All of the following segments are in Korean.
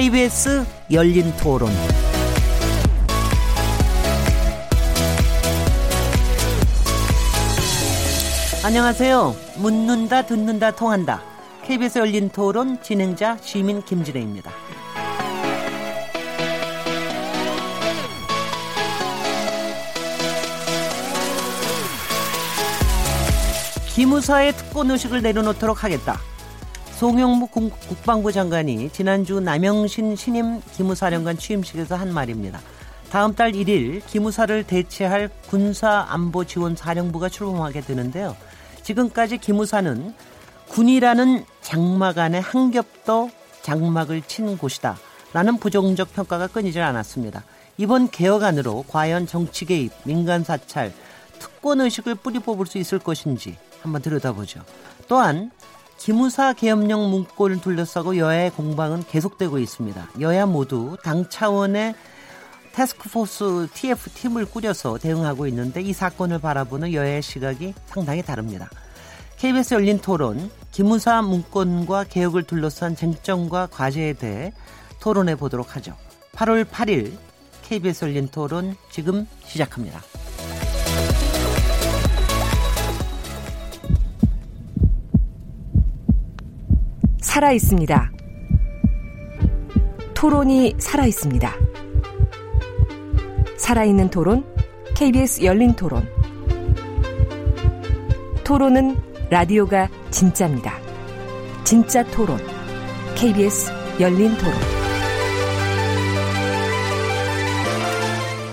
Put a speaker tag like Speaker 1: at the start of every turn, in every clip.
Speaker 1: KBS 열린 토론. 안녕하세요. 묻는다, 듣는다, 통한다. KBS 열린 토론 진행자 시민 김진혜입니다. 기무사의 특권 의식을 내려놓도록 하겠다. 송영무 국방부 장관이 지난주 남영신 신임 기무사령관 취임식에서 한 말입니다. 다음 달 1일 기무사를 대체할 군사안보지원사령부가 출범하게 되는데요. 지금까지 기무사는 군이라는 장막 안에 한 겹도 장막을 친 곳이다. 라는 부정적 평가가 끊이질 않았습니다. 이번 개혁안으로 과연 정치 개입, 민간 사찰, 특권 의식을 뿌리 뽑을 수 있을 것인지 한번 들여다보죠. 또한 기무사 계엄령 문건을 둘러싸고 여야의 공방은 계속되고 있습니다. 여야 모두 당 차원의 테스크포스 TF팀을 꾸려서 대응하고 있는데 이 사건을 바라보는 여야의 시각이 상당히 다릅니다. KBS 열린 토론, 기무사 문건과 개혁을 둘러싼 쟁점과 과제에 대해 토론해 보도록 하죠. 8월 8일 KBS 열린 토론 지금 시작합니다.
Speaker 2: 살아 있습니다. 토론이 살아 있습니다. 살아있는 토론, KBS 열린 토론. 토론은 라디오가 진짜입니다. 진짜 토론, KBS 열린 토론.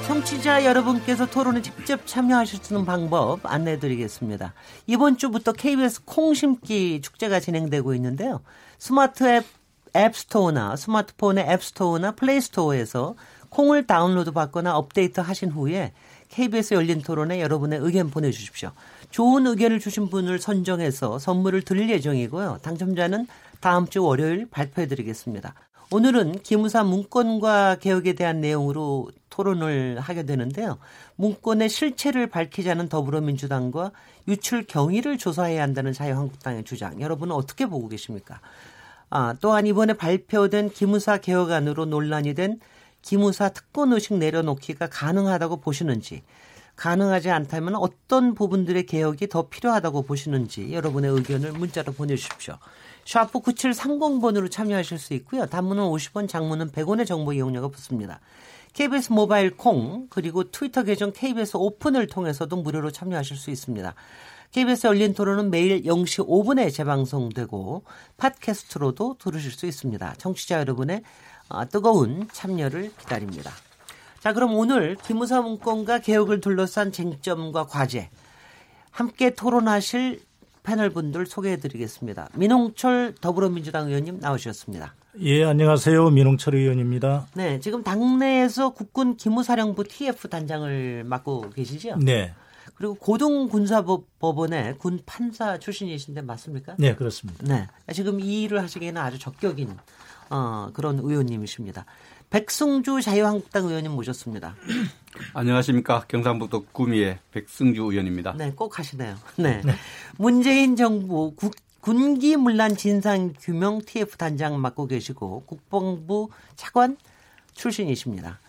Speaker 1: 청취자 여러분께서 토론에 직접 참여하실 수 있는 방법 안내해 드리겠습니다. 이번 주부터 KBS 콩심기 축제가 진행되고 있는데요. 스마트 앱 앱스토어나 스마트폰의 앱스토어나 플레이스토어에서 콩을 다운로드 받거나 업데이트 하신 후에 KBS 열린 토론에 여러분의 의견 보내주십시오. 좋은 의견을 주신 분을 선정해서 선물을 드릴 예정이고요. 당첨자는 다음 주 월요일 발표해 드리겠습니다. 오늘은 기무사 문건과 개혁에 대한 내용으로 토론을 하게 되는데요. 문건의 실체를 밝히자는 더불어민주당과 유출 경위를 조사해야 한다는 자유한국당의 주장. 여러분은 어떻게 보고 계십니까? 아, 또한 이번에 발표된 기무사 개혁안으로 논란이 된 기무사 특권 의식 내려놓기가 가능하다고 보시는지 가능하지 않다면 어떤 부분들의 개혁이 더 필요하다고 보시는지 여러분의 의견을 문자로 보내주십시오. 샤프 9730번으로 참여하실 수 있고요. 단문은 50원, 장문은 100원의 정보 이용료가 붙습니다. KBS 모바일 콩 그리고 트위터 계정 KBS 오픈을 통해서도 무료로 참여하실 수 있습니다. KBS 열린 토론은 매일 0시 5분에 재방송되고 팟캐스트로도 들으실 수 있습니다. 청취자 여러분의 아, 뜨거운 참여를 기다립니다. 자, 그럼 오늘 기무사 문건과 개혁을 둘러싼 쟁점과 과제 함께 토론하실 패널 분들 소개해 드리겠습니다. 민홍철 더불어민주당 의원님 나오셨습니다.
Speaker 3: 예, 안녕하세요. 민홍철 의원입니다.
Speaker 1: 네, 지금 당내에서 국군 기무사령부 TF 단장을 맡고 계시죠?
Speaker 3: 네.
Speaker 1: 그리고 고등군사법원의 군 판사 출신이신데 맞습니까?
Speaker 3: 네, 그렇습니다.
Speaker 1: 네. 지금 이 일을 하시기에는 아주 적격인 어, 그런 의원님이십니다. 백승주 자유한국당 의원님 모셨습니다.
Speaker 4: 안녕하십니까. 경상북도 구미의 백승주 의원입니다.
Speaker 1: 네, 꼭 하시네요. 네. 네. 문재인 정부 국, 군기 문란 진상 규명 TF 단장 맡고 계시고 국방부 차관 출신이십니다.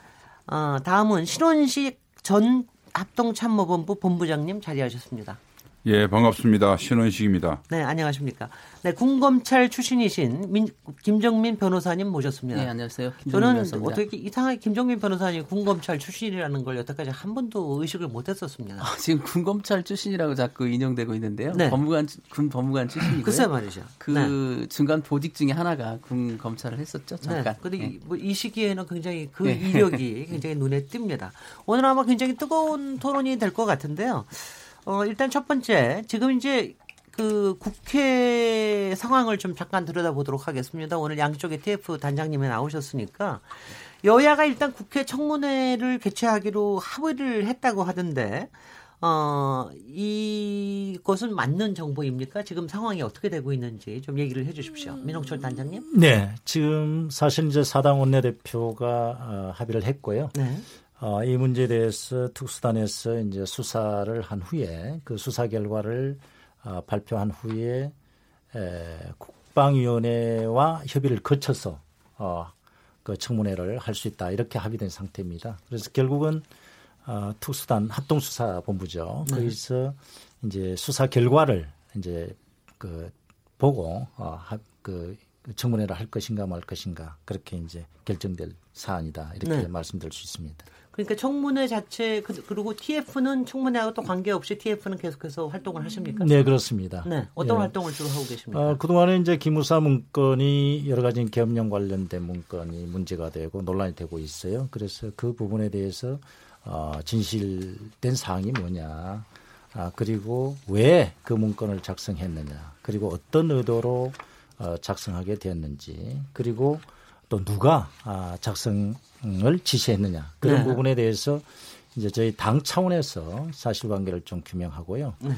Speaker 1: 어, 다음은 신원식 전 합동참모본부 본부장님 자리하셨습니다.
Speaker 5: 예, 반갑습니다. 신원식입니다.
Speaker 1: 네, 안녕하십니까. 네, 군검찰 출신이신 민, 김정민 변호사님 모셨습니다.
Speaker 6: 네, 안녕하세요.
Speaker 1: 저는 변호사입니다. 어떻게 이상하게 김정민 변호사님 군검찰 출신이라는 걸 여태까지 한 번도 의식을 못 했었습니다.
Speaker 6: 아, 지금 군검찰 출신이라고 자꾸 인용되고 있는데요. 네. 법무관, 군 법무관 출신이고요.
Speaker 1: 글쎄 말이죠.
Speaker 6: 그 네. 중간 보직 중에 하나가 군 검찰을 했었죠. 네. 잠깐.
Speaker 1: 네. 근데 네. 뭐이 시기에는 굉장히 그 네. 이력이 굉장히 눈에 띕니다. 오늘 아마 굉장히 뜨거운 토론이 될 것 같은데요. 어, 일단 첫 번째, 지금 이제 그 국회 상황을 좀 잠깐 들여다보도록 하겠습니다. 오늘 양쪽의 TF 단장님이 나오셨으니까 여야가 일단 국회 청문회를 개최하기로 합의를 했다고 하던데 어, 이것은 맞는 정보입니까? 지금 상황이 어떻게 되고 있는지 좀 얘기를 해 주십시오. 민홍철 단장님.
Speaker 3: 네. 지금 사실 이제 사당 원내대표가 어, 합의를 했고요. 네. 어, 이 문제에 대해서 특수단에서 이제 수사를 한 후에 그 수사 결과를 어, 발표한 후에 에, 국방위원회와 협의를 거쳐서 어, 그 청문회를 할 수 있다 이렇게 합의된 상태입니다. 그래서 결국은 어, 특수단 합동수사본부죠. 네. 거기서 이제 수사 결과를 이제 그 보고 어, 하, 그 청문회를 할 것인가 말 것인가 그렇게 이제 결정될 사안이다 이렇게 네. 말씀드릴 수 있습니다.
Speaker 1: 그러니까 청문회 자체 그, 그리고 TF는 청문회하고 또 관계없이 TF는 계속해서 활동을 하십니까?
Speaker 3: 네 그렇습니다.
Speaker 1: 네 어떤 네. 활동을 주로 하고 계십니까?
Speaker 3: 어, 그동안에 이제 기무사 문건이 여러 가지 계엄령 관련된 문건이 문제가 되고 논란이 되고 있어요. 그래서 그 부분에 대해서 어, 진실된 사항이 뭐냐, 아, 그리고 왜 그 문건을 작성했느냐, 그리고 어떤 의도로 어, 작성하게 되었는지, 그리고 또 누가 아, 작성 을 지시했느냐 그런 네. 부분에 대해서 이제 저희 당 차원에서 사실관계를 좀 규명하고요. 네.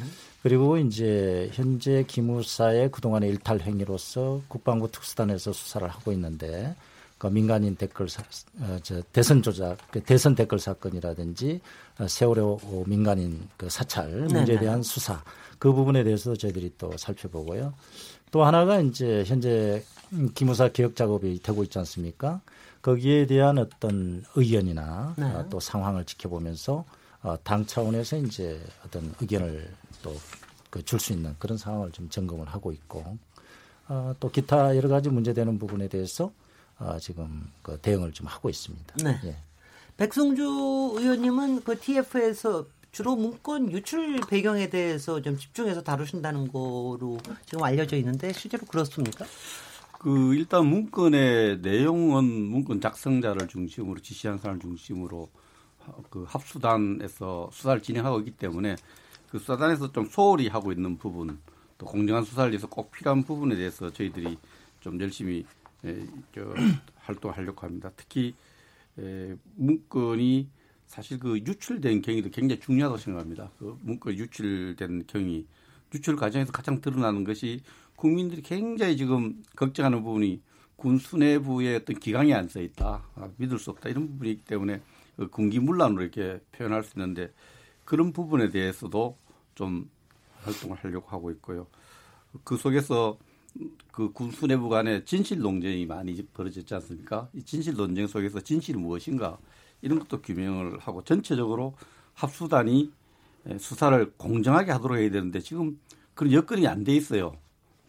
Speaker 3: 그리고 이제 현재 기무사의 그동안의 일탈 행위로서 국방부 특수단에서 수사를 하고 있는데 그 민간인 댓글 사, 어, 저 대선 조작, 그 대선 댓글 사건이라든지 어, 세월호 민간인 그 사찰 문제에 네, 네. 대한 수사 그 부분에 대해서 저희들이 또 살펴보고요. 또 하나가 이제 현재 기무사 개혁 작업이 되고 있지 않습니까? 거기에 대한 어떤 의견이나 네. 어, 또 상황을 지켜보면서 어, 당 차원에서 이제 어떤 의견을 또 줄수 그 있는 그런 상황을 좀 점검을 하고 있고 어, 또 기타 여러 가지 문제되는 부분에 대해서 어, 지금 그 대응을 좀 하고 있습니다.
Speaker 1: 네. 예. 백승주 의원님은 그 TF에서 주로 문건 유출 배경에 대해서 좀 집중해서 다루신다는 거로 지금 알려져 있는데 실제로 그렇습니까?
Speaker 4: 그 일단 문건의 내용은 문건 작성자를 중심으로 지시한 사람을 중심으로 그 합수단에서 수사를 진행하고 있기 때문에 그 수사단에서 좀 소홀히 하고 있는 부분 또 공정한 수사를 위해서 꼭 필요한 부분에 대해서 저희들이 좀 열심히 에, 저, 활동하려고 합니다. 특히 에, 문건이 사실 그 유출된 경위도 굉장히 중요하다고 생각합니다. 그 문건 유출된 경위, 유출 과정에서 가장 드러나는 것이 국민들이 굉장히 지금 걱정하는 부분이 군 수뇌부의 어떤 기강이 안 써 있다, 아, 믿을 수 없다 이런 부분이기 때문에 그 군기문란으로 이렇게 표현할 수 있는데 그런 부분에 대해서도 좀 활동을 하려고 하고 있고요. 그 속에서 그 군수 내부 간에 진실 논쟁이 많이 벌어졌지 않습니까? 이 진실 논쟁 속에서 진실이 무엇인가 이런 것도 규명을 하고 전체적으로 합수단이 수사를 공정하게 하도록 해야 되는데 지금 그런 여건이 안 돼 있어요.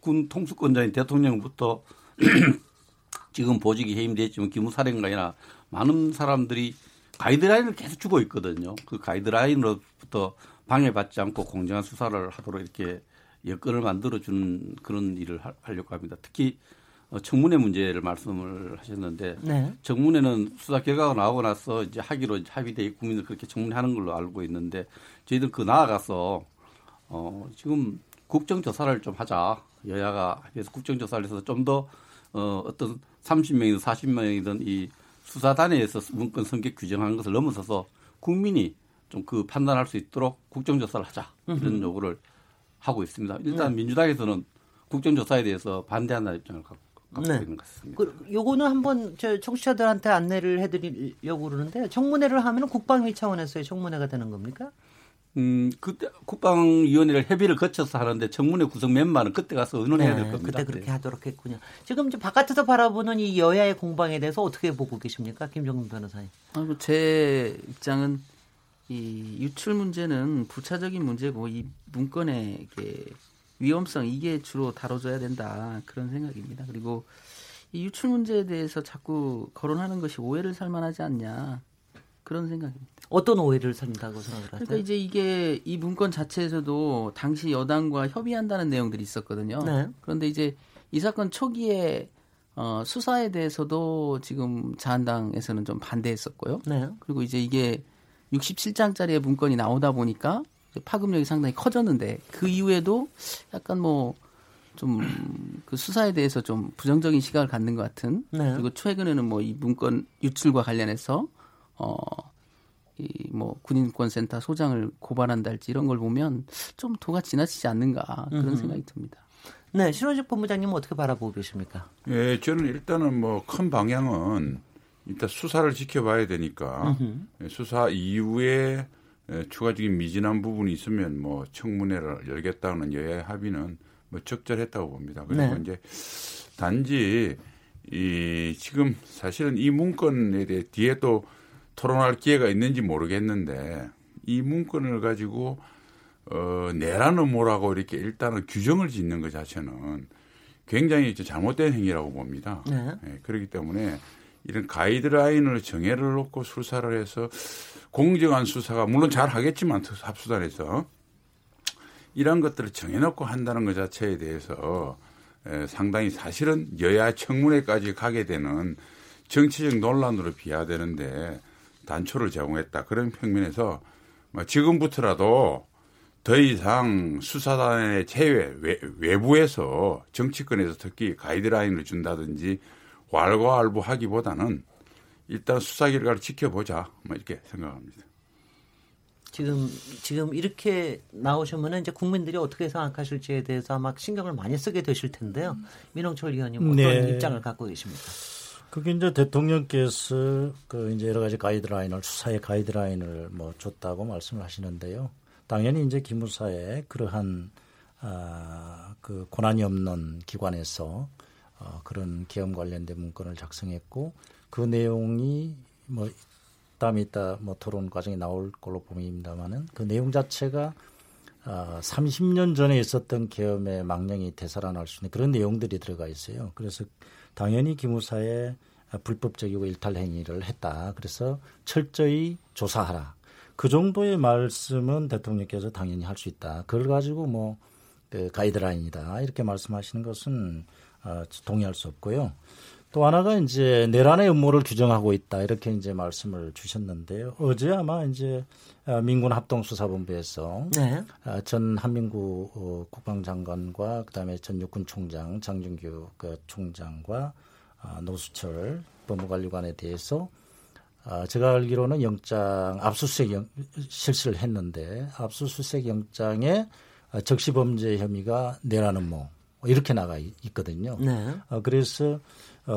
Speaker 4: 군 통수권자인 대통령부터 지금 보직이 해임돼 있지만 기무사령관이나 많은 사람들이 가이드라인을 계속 주고 있거든요. 그 가이드라인으로부터 방해받지 않고 공정한 수사를 하도록 이렇게 여건을 만들어주는 그런 일을 하려고 합니다. 특히 어, 청문회 문제를 말씀을 하셨는데 네. 청문회는 수사 결과가 나오고 나서 이제 하기로 합의돼 국민들 그렇게 청문회 하는 걸로 알고 있는데 저희들 그 나아가서 어 지금 국정조사를 좀 하자 여야가 그래서 국정조사를 해서 좀 더 어, 어떤 30명이든 40명이든 이 수사단에서 문건 성격 규정한 것을 넘어서서 국민이 좀 그 판단할 수 있도록 국정조사를 하자 이런 요구를 하고 있습니다. 일단 네. 민주당에서는 국정조사에 대해서 반대한다는 입장을 갖고 네. 있는 것 같습니다.
Speaker 1: 그, 요거는 한번 저 청취자들한테 안내를 해드리려고 그러는데 청문회를 하면 국방위 차원에서의 청문회가 되는 겁니까?
Speaker 4: 음, 그때 국방위원회를 협의를 거쳐서 하는데 청문회 구성 멤버는 그때 가서 의논해야 될 네, 겁니다.
Speaker 1: 그때 그렇게 네. 하도록 했군요. 지금 이제 바깥에서 바라보는 이 여야의 공방에 대해서 어떻게 보고 계십니까, 김정민 변호사님?
Speaker 6: 아, 뭐제 입장은 이 유출 문제는 부차적인 문제고 이 문건의 위험성 이게 주로 다뤄져야 된다 그런 생각입니다. 그리고 이 유출 문제에 대해서 자꾸 거론하는 것이 오해를 살만하지 않냐 그런 생각입니다.
Speaker 1: 어떤 오해를 산다고 생각을 하세요?
Speaker 6: 그러니까 이제 이게 이 문건 자체에서도 당시 여당과 협의한다는 내용들이 있었거든요. 네. 그런데 이제 이 사건 초기에 어, 수사에 대해서도 지금 자한당에서는 좀 반대했었고요. 네. 그리고 이제 이게 67장짜리의 문건이 나오다 보니까 파급력이 상당히 커졌는데 그 이후에도 약간 뭐 좀 그 수사에 대해서 좀 부정적인 시각을 갖는 것 같은 네. 그리고 최근에는 뭐 이 문건 유출과 관련해서 어 이 뭐 군인권센터 소장을 고발한달지 이런 걸 보면 좀 도가 지나치지 않는가 그런 음흠. 생각이 듭니다.
Speaker 1: 네, 신원식 본부장님은 어떻게 바라보고 계십니까?
Speaker 5: 예, 저는 일단은 뭐 큰 방향은 일단 수사를 지켜봐야 되니까 음흠. 수사 이후에 추가적인 미진한 부분이 있으면 뭐 청문회를 열겠다는 여야 합의는 뭐 적절했다고 봅니다. 그리고 네. 이제 단지 이 지금 사실은 이 문건에 대해 뒤에 또 토론할 기회가 있는지 모르겠는데 이 문건을 가지고 어, 내라는 뭐라고 이렇게 일단은 규정을 짓는 것 자체는 굉장히 잘못된 행위라고 봅니다. 네. 네, 그렇기 때문에 이런 가이드라인을 정해를 놓고 수사를 해서 공정한 수사가 물론 잘 하겠지만 합수단에서 이런 것들을 정해놓고 한다는 것 자체에 대해서 에, 상당히 사실은 여야 청문회까지 가게 되는 정치적 논란으로 비화되는데 단초를 제공했다. 그런 평면에서 뭐 지금부터라도 더 이상 수사단의 제외 외, 부에서 정치권에서 특히 가이드라인을 준다든지 왈가왈부하기보다는 일단 수사 결과를 지켜보자 뭐 이렇게 생각합니다.
Speaker 1: 지금 지금 이렇게 나오시면 이제 국민들이 어떻게 생각하실지에 대해서 아마 신경을 많이 쓰게 되실 텐데요. 민홍철 의원님 어떤 네. 입장을 갖고 계십니까?
Speaker 3: 그게 이제 대통령께서 그 이제 여러 가지 가이드라인을 수사의 가이드라인을 뭐 줬다고 말씀을 하시는데요. 당연히 이제 기무사에 그러한 아, 그 고난이 없는 기관에서 어, 그런 계엄 관련된 문건을 작성했고 그 내용이 뭐 다음에 이따 뭐 토론 과정에 나올 걸로 보입니다만은 그 내용 자체가 아, 30년 전에 있었던 계엄의 망령이 되살아날 수 있는 그런 내용들이 들어가 있어요. 그래서 당연히 기무사에 불법적이고 일탈 행위를 했다. 그래서 철저히 조사하라. 그 정도의 말씀은 대통령께서 당연히 할 수 있다. 그걸 가지고 뭐 그 가이드라인이다 이렇게 말씀하시는 것은 어, 동의할 수 없고요. 또 하나가 이제 내란의 음모를 규정하고 있다 이렇게 이제 말씀을 주셨는데요. 어제 아마 이제 어, 민군 합동수사본부에서 네. 어, 전 한민구 어, 국방장관과 그다음에 전 육군 총장 장준규 그 총장과 노수철 법무관리관에 대해서 제가 알기로는 영장 압수수색 영, 실시를 했는데 압수수색 영장에 적시범죄 혐의가 내란 음모 이렇게 나가 있거든요. 네. 그래서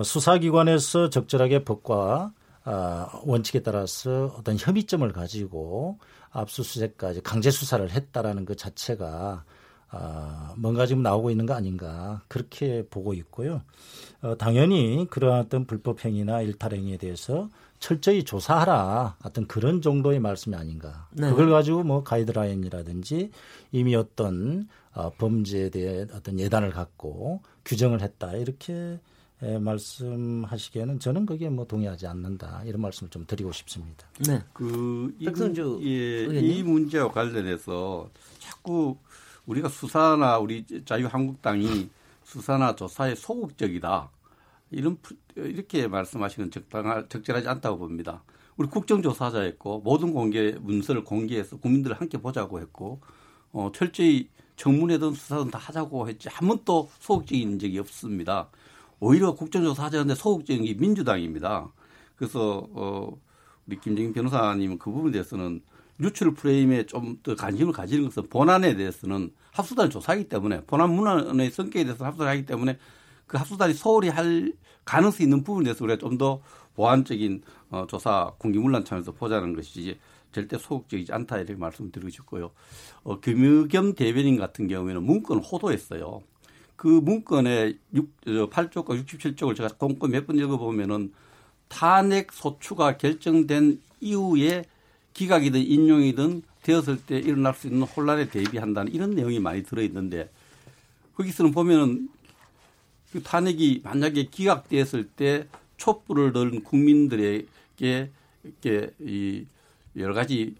Speaker 3: 수사기관에서 적절하게 법과 아, 원칙에 따라서 어떤 협의점을 가지고 압수수색까지 강제 수사를 했다라는 것 자체가 아, 뭔가 지금 나오고 있는 거 아닌가 그렇게 보고 있고요. 어, 당연히 그러한 어떤 불법 행위나 일탈 행위에 대해서 철저히 조사하라 어떤 그런 정도의 말씀이 아닌가. 네. 그걸 가지고 뭐 가이드라인이라든지 이미 어떤 어, 범죄에 대해 어떤 예단을 갖고 규정을 했다 이렇게 에, 말씀하시기에는 저는 거기에 뭐 동의하지 않는다 이런 말씀을 좀 드리고 싶습니다.
Speaker 4: 네. 그 백선주 예, 이 문제와 관련해서 자꾸 우리가 수사나 우리 자유한국당이 수사나 조사에 소극적이다 이런 이렇게 말씀하시는 적당하 적절하지 않다고 봅니다. 우리 국정조사자였고 모든 공개 문서를 공개해서 국민들을 함께 보자고 했고 어, 철저히 청문회든 수사든 다 하자고 했지 한 번도 소극적인 적이 없습니다. 오히려 국정조사 하자는데 소극적인 게 민주당입니다. 그래서 어 우리 김정인 변호사님은 그 부분에 대해서는 유출 프레임에 좀 더 관심을 가지는 것은 본안에 대해서는 합수단 조사하기 때문에 본안 문안의 성격에 대해서 합수를 하기 때문에 그 합수단이 소홀히 할 가능성이 있는 부분에 대해서 우리가 좀 더 보완적인 어, 조사 공기문란 차원에서 보자는 것이지 절대 소극적이지 않다 이렇게 말씀드리고 싶고요. 어, 김의겸 대변인 같은 경우에는 문건을 호도했어요. 그 문건의 6, 8쪽과 67쪽을 제가 꼼꼼히 몇 번 읽어보면은 탄핵 소추가 결정된 이후에 기각이든 인용이든 되었을 때 일어날 수 있는 혼란에 대비한다는 이런 내용이 많이 들어있는데 거기서는 보면은 그 탄핵이 만약에 기각되었을 때 촛불을 넣은 국민들에게 이렇게 이 여러 가지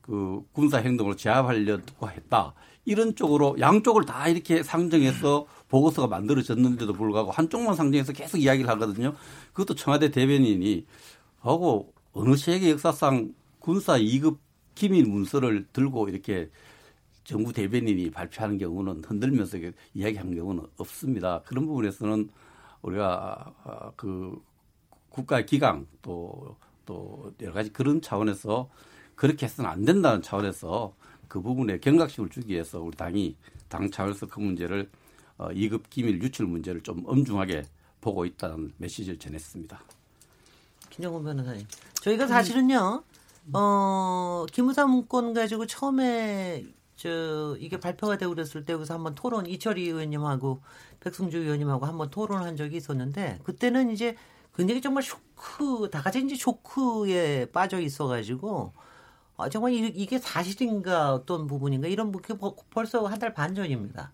Speaker 4: 그 군사 행동을 제압하려고 했다. 이런 쪽으로 양쪽을 다 이렇게 상정해서 보고서가 만들어졌는데도 불구하고 한쪽만 상정해서 계속 이야기를 하거든요. 그것도 청와대 대변인이 하고 어느 세계 역사상 군사 2급 기밀 문서를 들고 이렇게 정부 대변인이 발표하는 경우는 흔들면서 이야기하는 경우는 없습니다. 그런 부분에서는 우리가 아, 그 국가의 기강 또, 또 여러 가지 그런 차원에서 그렇게 해서는 안 된다는 차원에서 그 부분에 경각심을 주기 위해서 우리 당이 당 차원에서 그 문제를 어, 2급 기밀 유출 문제를 좀 엄중하게 보고 있다는 메시지를 전했습니다.
Speaker 1: 김정은 변호사님, 저희가 사실은요, 어, 기무사 문건 가지고 처음에 저 이게 발표가 되고 그랬을 때 여기서 한번 토론 이철희 의원님하고 백승주 의원님하고 한번 토론한 적이 있었는데 그때는 이제 굉장히 정말 쇼크 다 같이 이제 쇼크에 빠져 있어가지고 아, 정말 이게 사실인가 어떤 부분인가 이런 게 벌써 한 달 반 전입니다.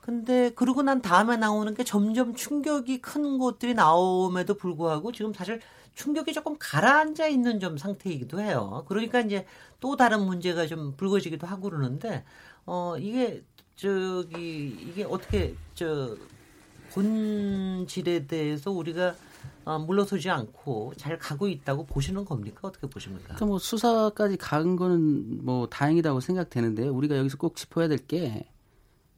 Speaker 1: 근데 그러고 난 다음에 나오는 게 점점 충격이 큰 것들이 나옴에도 불구하고 지금 사실 충격이 조금 가라앉아 있는 좀 상태이기도 해요. 그러니까 이제 또 다른 문제가 좀 불거지기도 하고 그러는데 어 이게 저기 이게 어떻게 저 본질에 대해서 우리가 어, 물러서지 않고 잘 가고 있다고 보시는 겁니까? 어떻게 보십니까?
Speaker 6: 그러니까 뭐 수사까지 간 거는 뭐 다행이라고 생각되는데 우리가 여기서 꼭 짚어야 될 게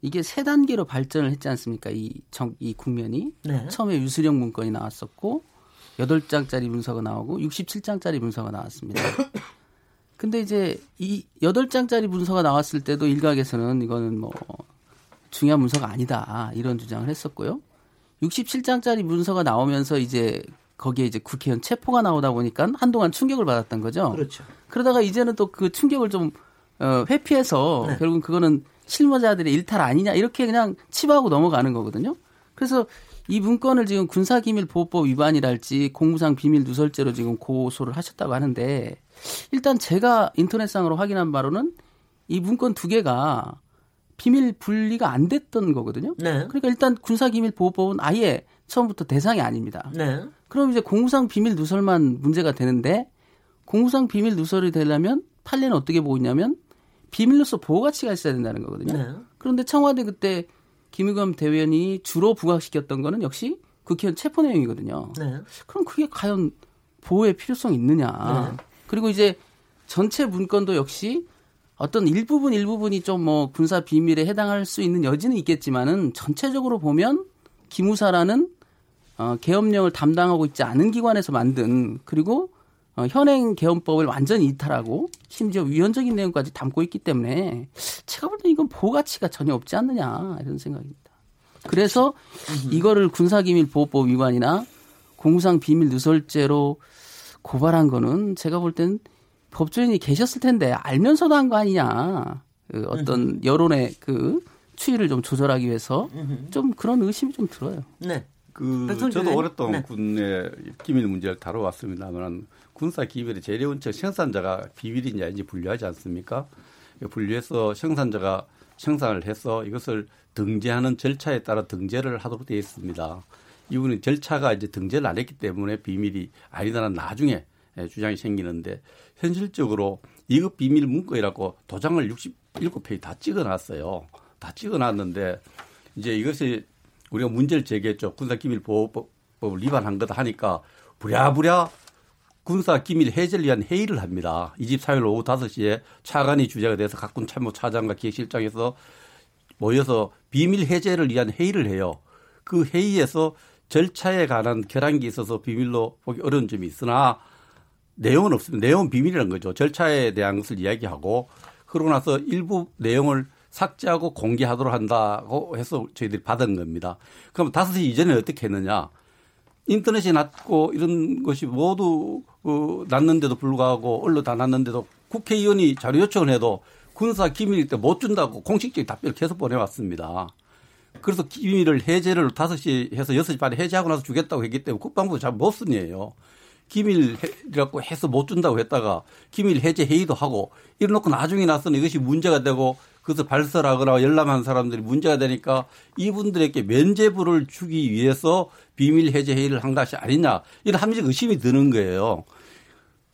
Speaker 6: 이게 세 단계로 발전을 했지 않습니까? 이 정, 이 국면이 네. 처음에 유수령 문건이 나왔었고 8장짜리 문서가 나오고 67장짜리 문서가 나왔습니다. 근데 이제 이 8장짜리 문서가 나왔을 때도 일각에서는 이거는 뭐 중요한 문서가 아니다. 이런 주장을 했었고요. 67장짜리 문서가 나오면서 이제 거기에 이제 국회의원 체포가 나오다 보니까 한동안 충격을 받았던 거죠.
Speaker 1: 그렇죠.
Speaker 6: 그러다가 이제는 또 그 충격을 좀 어, 회피해서 네. 결국은 그거는 실무자들의 일탈 아니냐 이렇게 그냥 치부하고 넘어가는 거거든요. 그래서 이 문건을 지금 군사기밀보호법 위반이랄지 공무상 비밀 누설죄로 지금 고소를 하셨다고 하는데 일단 제가 인터넷상으로 확인한 바로는 이 문건 두 개가 비밀 분리가 안 됐던 거거든요. 네. 그러니까 일단 군사기밀보호법은 아예 처음부터 대상이 아닙니다. 네. 그럼 이제 공무상 비밀 누설만 문제가 되는데 공무상 비밀 누설이 되려면 판례는 어떻게 보고 있냐면 비밀로서 보호 가치가 있어야 된다는 거거든요. 네. 그런데 청와대 그때 김의겸 대변인이 주로 부각시켰던 거는 역시 국회의원 체포 내용이거든요. 네. 그럼 그게 과연 보호의 필요성이 있느냐. 네. 그리고 이제 전체 문건도 역시 어떤 일부분 일부분이 좀 뭐 군사 비밀에 해당할 수 있는 여지는 있겠지만은 전체적으로 보면 기무사라는 어, 계엄령을 담당하고 있지 않은 기관에서 만든 그리고 어, 현행 개헌법을 완전히 이탈하고 심지어 위헌적인 내용까지 담고 있기 때문에 제가 볼 때 이건 보호 가치가 전혀 없지 않느냐 이런 생각입니다. 그래서 이거를 군사기밀보호법 위반이나 공상 비밀 누설죄로 고발한 거는 제가 볼땐 법조인이 계셨을 텐데 알면서도 한 거 아니냐. 그 어떤 여론의 그 추이를 좀 조절하기 위해서 좀 그런 의심이 좀 들어요.
Speaker 4: 네. 그 저도 오랫동안 네. 군의 기밀 문제를 다뤄왔습니다만 군사 기밀의 재래원칙 생산자가 비밀이냐 이제 분류하지 않습니까? 분류해서 생산자가 생산을 해서 이것을 등재하는 절차에 따라 등재를 하도록 되어 있습니다. 이분은 절차가 이제 등재를 안 했기 때문에 비밀이 아니다는 나중에 주장이 생기는데 현실적으로 이것 비밀 문건이라고 도장을 67페이지 다 찍어놨어요. 다 찍어놨는데 이제 이것이 우리가 문제를 제기했죠. 군사기밀보호법을 위반한 거다 하니까 부랴부랴 군사기밀 해제를 위한 회의를 합니다. 24일 오후 5시에 차관이 주제가 돼서 각군 참모 차장과 기획실장에서 모여서 비밀 해제를 위한 회의를 해요. 그 회의에서 절차에 관한 결함이 있어서 비밀로 보기 어려운 점이 있으나 내용은 없습니다. 내용은 비밀이라는 거죠. 절차에 대한 것을 이야기하고 그러고 나서 일부 내용을 삭제하고 공개하도록 한다고 해서 저희들이 받은 겁니다. 그럼 5시 이전에 어떻게 했느냐. 인터넷이 났고 이런 것이 모두 어, 났는데도 불구하고 언론 다 났는데도 국회의원이 자료 요청을 해도 군사 기밀일 때 못 준다고 공식적인 답변을 계속 보내왔습니다. 그래서 기밀을 해제를 5시 해서 6시 반에 해제하고 나서 주겠다고 했기 때문에 국방부 잘못쓴 예요. 기밀이라고 해서 못 준다고 했다가 기밀 해제 회의도 하고 이래놓고 나중에 나서는 이것이 문제가 되고 그것을 발설하거나 열람한 사람들이 문제가 되니까 이분들에게 면죄부를 주기 위해서 비밀 해제 회의를 한 것이 아니냐 이런 합리적 의심이 드는 거예요.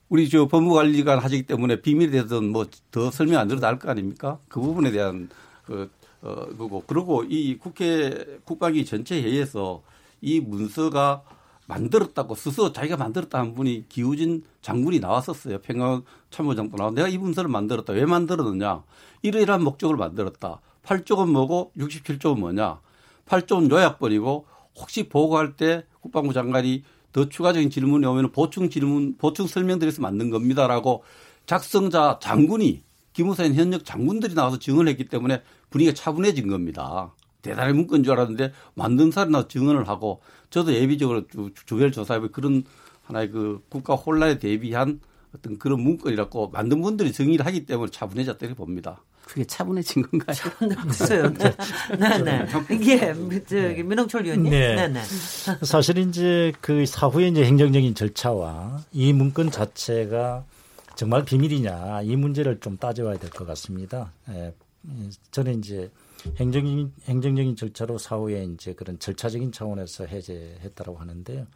Speaker 4: 우리 저 법무관리관 하시기 때문에 비밀에 대해서는 뭐 더 설명 안 드려도 알 거 아닙니까? 그 부분에 대한 그, 어, 그거. 그리고 이 국회 국방위 전체 회의에서 이 문서가 만들었다고 스스로 자기가 만들었다 는 분이 기우진 장군이 나왔었어요. 평양 참모장도 나와. 내가 이 문서를 만들었다. 왜 만들었느냐. 이러이러한 목적을 만들었다. 8쪽은 뭐고 67쪽은 뭐냐. 8쪽은 요약본이고 혹시 보고할 때 국방부 장관이 더 추가적인 질문이 오면 보충 질문, 보충 설명드려서 만든 겁니다라고 작성자 장군이 기무사인 현역 장군들이 나와서 증언을 했기 때문에 분위기가 차분해진 겁니다. 대단히 문건인 줄 알았는데 만든 사람이 나와서 증언을 하고 저도 예비적으로 조별 조사해 그런 하나의 그 국가 혼란에 대비한 어떤 그런 문건이라고 만든 분들이 정의를 하기 때문에 차분해졌다고 봅니다.
Speaker 6: 그게 차분해진 건가요?
Speaker 1: 글쎄요. 네, 네. 네. 이게 저기 민홍철 의원님. 네. 네, 네.
Speaker 3: 사실 이제 그 사후에 이제 행정적인 절차와 이 문건 자체가 정말 비밀이냐 이 문제를 좀 따져봐야 될 것 같습니다. 예, 저는 이제 행정적인 행정적인 절차로 사후에 이제 그런 절차적인 차원에서 해제했다고 하는데요.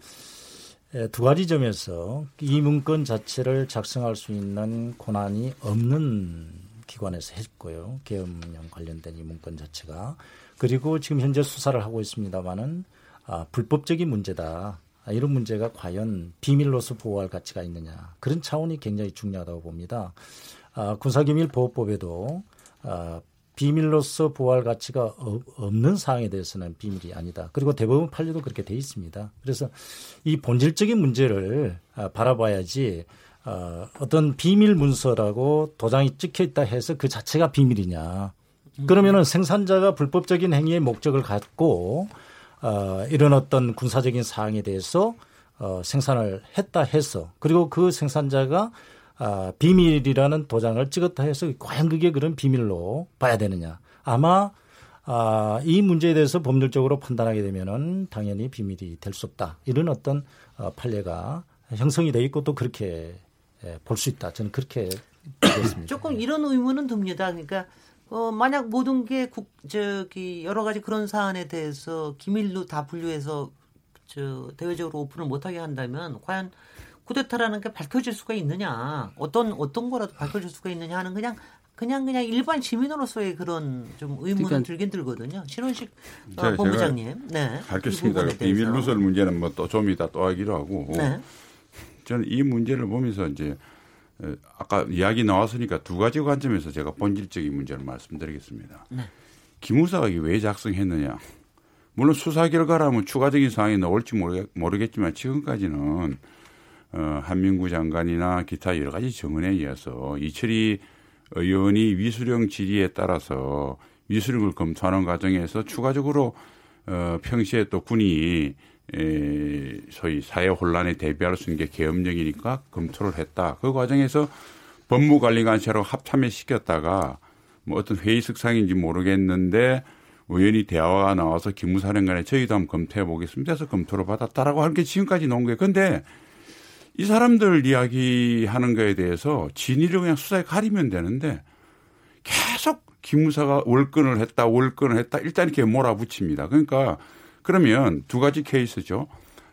Speaker 3: 예, 두 가지 점에서 이 문건 자체를 작성할 수 있는 권한이 없는 기관에서 했고요. 계엄령 관련된 이 문건 자체가 그리고 지금 현재 수사를 하고 있습니다만은 아, 불법적인 문제다. 아, 이런 문제가 과연 비밀로서 보호할 가치가 있느냐 그런 차원이 굉장히 중요하다고 봅니다. 아, 군사기밀 보호법에도 아, 비밀로서 보호할 가치가 없는 사항에 대해서는 비밀이 아니다. 그리고 대법원 판례도 그렇게 돼 있습니다. 그래서 이 본질적인 문제를 아, 바라봐야지 어, 어떤 비밀 문서라고 도장이 찍혀 있다 해서 그 자체가 비밀이냐. 그러면은 생산자가 불법적인 행위의 목적을 갖고 어, 이런 어떤 군사적인 사항에 대해서 어, 생산을 했다 해서 그리고 그 생산자가 아, 비밀이라는 도장을 찍었다 해서 과연 그게 그런 비밀로 봐야 되느냐. 아마 아, 이 문제에 대해서 법률적으로 판단하게 되면은 당연히 비밀이 될 수 없다. 이런 어떤 어, 판례가 형성이 돼 있고 또 그렇게 예, 볼수 있다. 저는 그렇게 보겠습니다.
Speaker 1: 조금 이런 의문은 듭니다. 그러니까 어, 만약 모든 게 국, 저기 여러 가지 그런 사안에 대해서 기밀로 다 분류해서 저 대외적으로 오픈을 못하게 한다면 과연 쿠데타라는 게 밝혀질 수가 있느냐 어떤 어떤 거라도 밝혀질 수가 있느냐 하는 그냥 그냥 그냥 일반 시민으로서의 그런 좀 의문은 그러니까, 들긴 들거든요. 신원식 어, 본부장님. 네.
Speaker 5: 밝혔습니다. 비밀 누설 문제는 뭐 또 좀 이따 또 하기로 하고. 네. 저는 이 문제를 보면서 이제 아까 이야기 나왔으니까 두 가지 관점에서 제가 본질적인 문제를 말씀드리겠습니다. 네. 기무사가 왜 작성했느냐. 물론 수사 결과라면 추가적인 사항이 나올지 모르겠지만 지금까지는 어, 한민구 장관이나 기타 여러 가지 정언에 의해서 이철이 의원이 위수령 질의에 따라서 위수령을 검토하는 과정에서 추가적으로 어, 평시에 또 군이 에, 소위 사회 혼란에 대비할 수 있는 게 계엄령이니까 검토를 했다. 그 과정에서 법무관리관실하고 합참에 시켰다가 뭐 어떤 회의 석상인지 모르겠는데 의원이 대화가 나와서 기무사령관에 저희도 한번 검토해 보겠습니다 해서 검토를 받았다라고 하는 게 지금까지 나온 거예요. 근데 이 사람들 이야기하는 거에 대해서 진위를 그냥 수사에 가리면 되는데 계속 기무사가 월권을 했다, 월권을 했다, 일단 이렇게 몰아붙입니다. 그러니까 그러면 두 가지 케이스죠.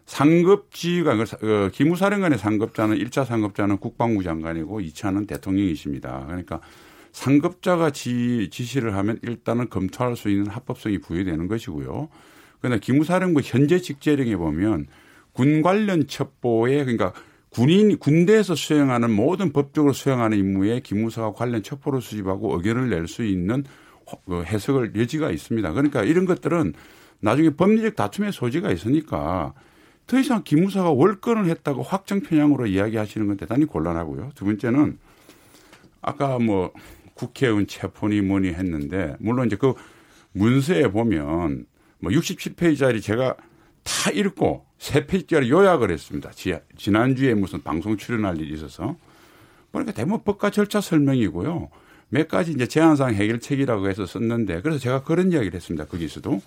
Speaker 5: 상급지가, 어, 기무사령관의 상급자는 1차 상급자는 국방부 장관이고 2차는 대통령이십니다. 그러니까 상급자가 지, 지시를 하면 일단은 검토할 수 있는 합법성이 부여되는 것이고요. 그러나 기무사령부 현재 직제령에 보면 군 관련 첩보에 그러니까 군인 군대에서 수행하는 모든 법적으로 수행하는 임무에 기무사가 관련 첩보를 수집하고 의견을 낼 수 있는 그 해석을 여지가 있습니다. 그러니까 이런 것들은 나중에 법리적 다툼의 소지가 있으니까 더 이상 기무사가 월권을 했다고 확정 편향으로 이야기하시는 건 대단히 곤란하고요. 두 번째는 아까 뭐 국회의원 체포니 뭐니 했는데 물론 이제 그 문서에 보면 뭐 67페이지짜리 제가 다 읽고 세 페이지짜리 요약을 했습니다. 지난주에 무슨 방송 출연할 일이 있어서 보니까 대부분 법과 절차 설명이고요. 몇 가지 이제 제한상 해결책이라고 해서 썼는데 그래서 제가 그런 이야기를 했습니다. 거기서도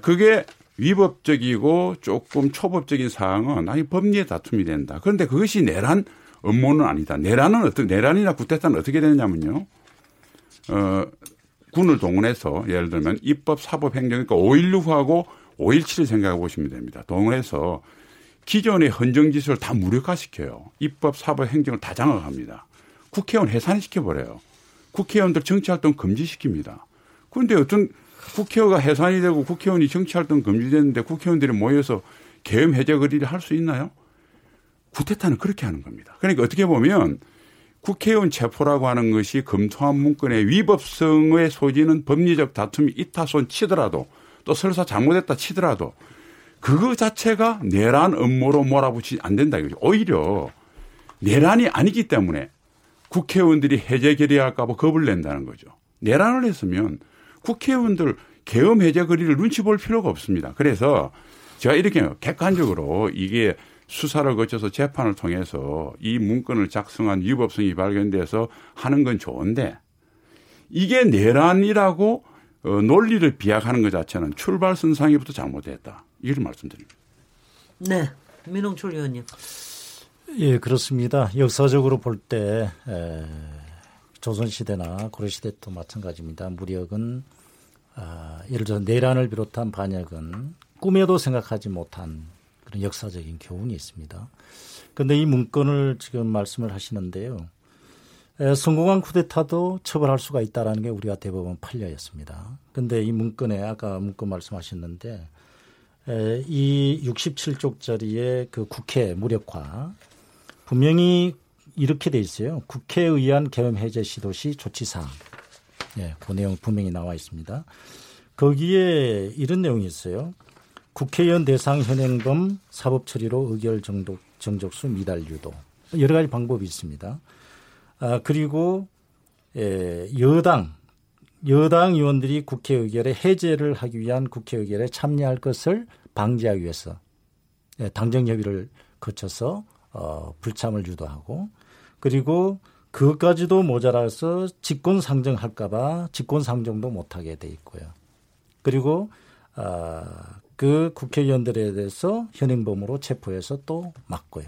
Speaker 5: 그게 위법적이고 조금 초법적인 사항은 아니 법리의 다툼이 된다. 그런데 그것이 내란 업무는 아니다. 내란은 어떻게 내란이나 구태타는 어떻게 되느냐면요. 어, 군을 동원해서 예를 들면 입법, 사법, 행정 그러니까 5.16 후하고 5.17을 생각해 보시면 됩니다. 동원해서 기존의 헌정지수를 다 무력화시켜요. 입법, 사법, 행정을 다 장악합니다. 국회의원 해산시켜버려요. 국회의원들 정치활동 금지시킵니다. 그런데 어떤 국회의가 해산이 되고 국회의원이 정치활동 금지됐는데 국회의원들이 모여서 계엄 해제 거리를 할 수 있나요? 구태타는 그렇게 하는 겁니다. 그러니까 어떻게 보면 국회의원 체포라고 하는 것이 검토한 문건의 위법성의 소지는 법리적 다툼이 있다 손 치더라도 또 설사 잘못했다 치더라도 그거 자체가 내란 음모로 몰아붙이 안 된다 이거죠. 오히려 내란이 아니기 때문에 국회의원들이 해제 결의할까봐 겁을 낸다는 거죠. 내란을 했으면 국회의원들 계엄 해제 거리를 눈치 볼 필요가 없습니다. 그래서 제가 이렇게 객관적으로 이게 수사를 거쳐서 재판을 통해서 이 문건을 작성한 위법성이 발견돼서 하는 건 좋은데 이게 내란이라고 어, 논리를 비약하는 것 자체는 출발선상에부터 잘못됐다. 이걸 말씀드립니다.
Speaker 1: 네. 민홍철 의원님.
Speaker 3: 예, 그렇습니다. 역사적으로 볼 때 조선시대나 고려시대 도 마찬가지입니다. 무력은 아, 예를 들어 내란을 비롯한 반역은 꿈에도 생각하지 못한 그런 역사적인 교훈이 있습니다. 그런데 이 문건을 지금 말씀을 하시는데요. 에, 성공한 쿠데타도 처벌할 수가 있다라는 게 우리가 대법원 판례였습니다. 그런데 이 문건에 아까 문건 말씀하셨는데 에, 이 67쪽짜리의 그 국회 무력화 분명히 이렇게 돼 있어요. 국회에 의한 계엄 해제 시도 시 조치사항. 예, 그 내용 분명히 나와 있습니다. 거기에 이런 내용이 있어요. 국회의원 대상 현행범 사법 처리로 의결 정독, 정적수 미달 유도. 여러 가지 방법이 있습니다. 아, 그리고 예, 여당 여당 의원들이 국회 의결에 해제를 하기 위한 국회 의결에 참여할 것을 방지하기 위해서 예, 당정 협의를 거쳐서 어, 불참을 유도하고 그리고 그것까지도 모자라서 직권 상정할까봐 직권 상정도 못하게 돼 있고요. 그리고 아, 그 국회의원들에 대해서 현행범으로 체포해서 또 막고요.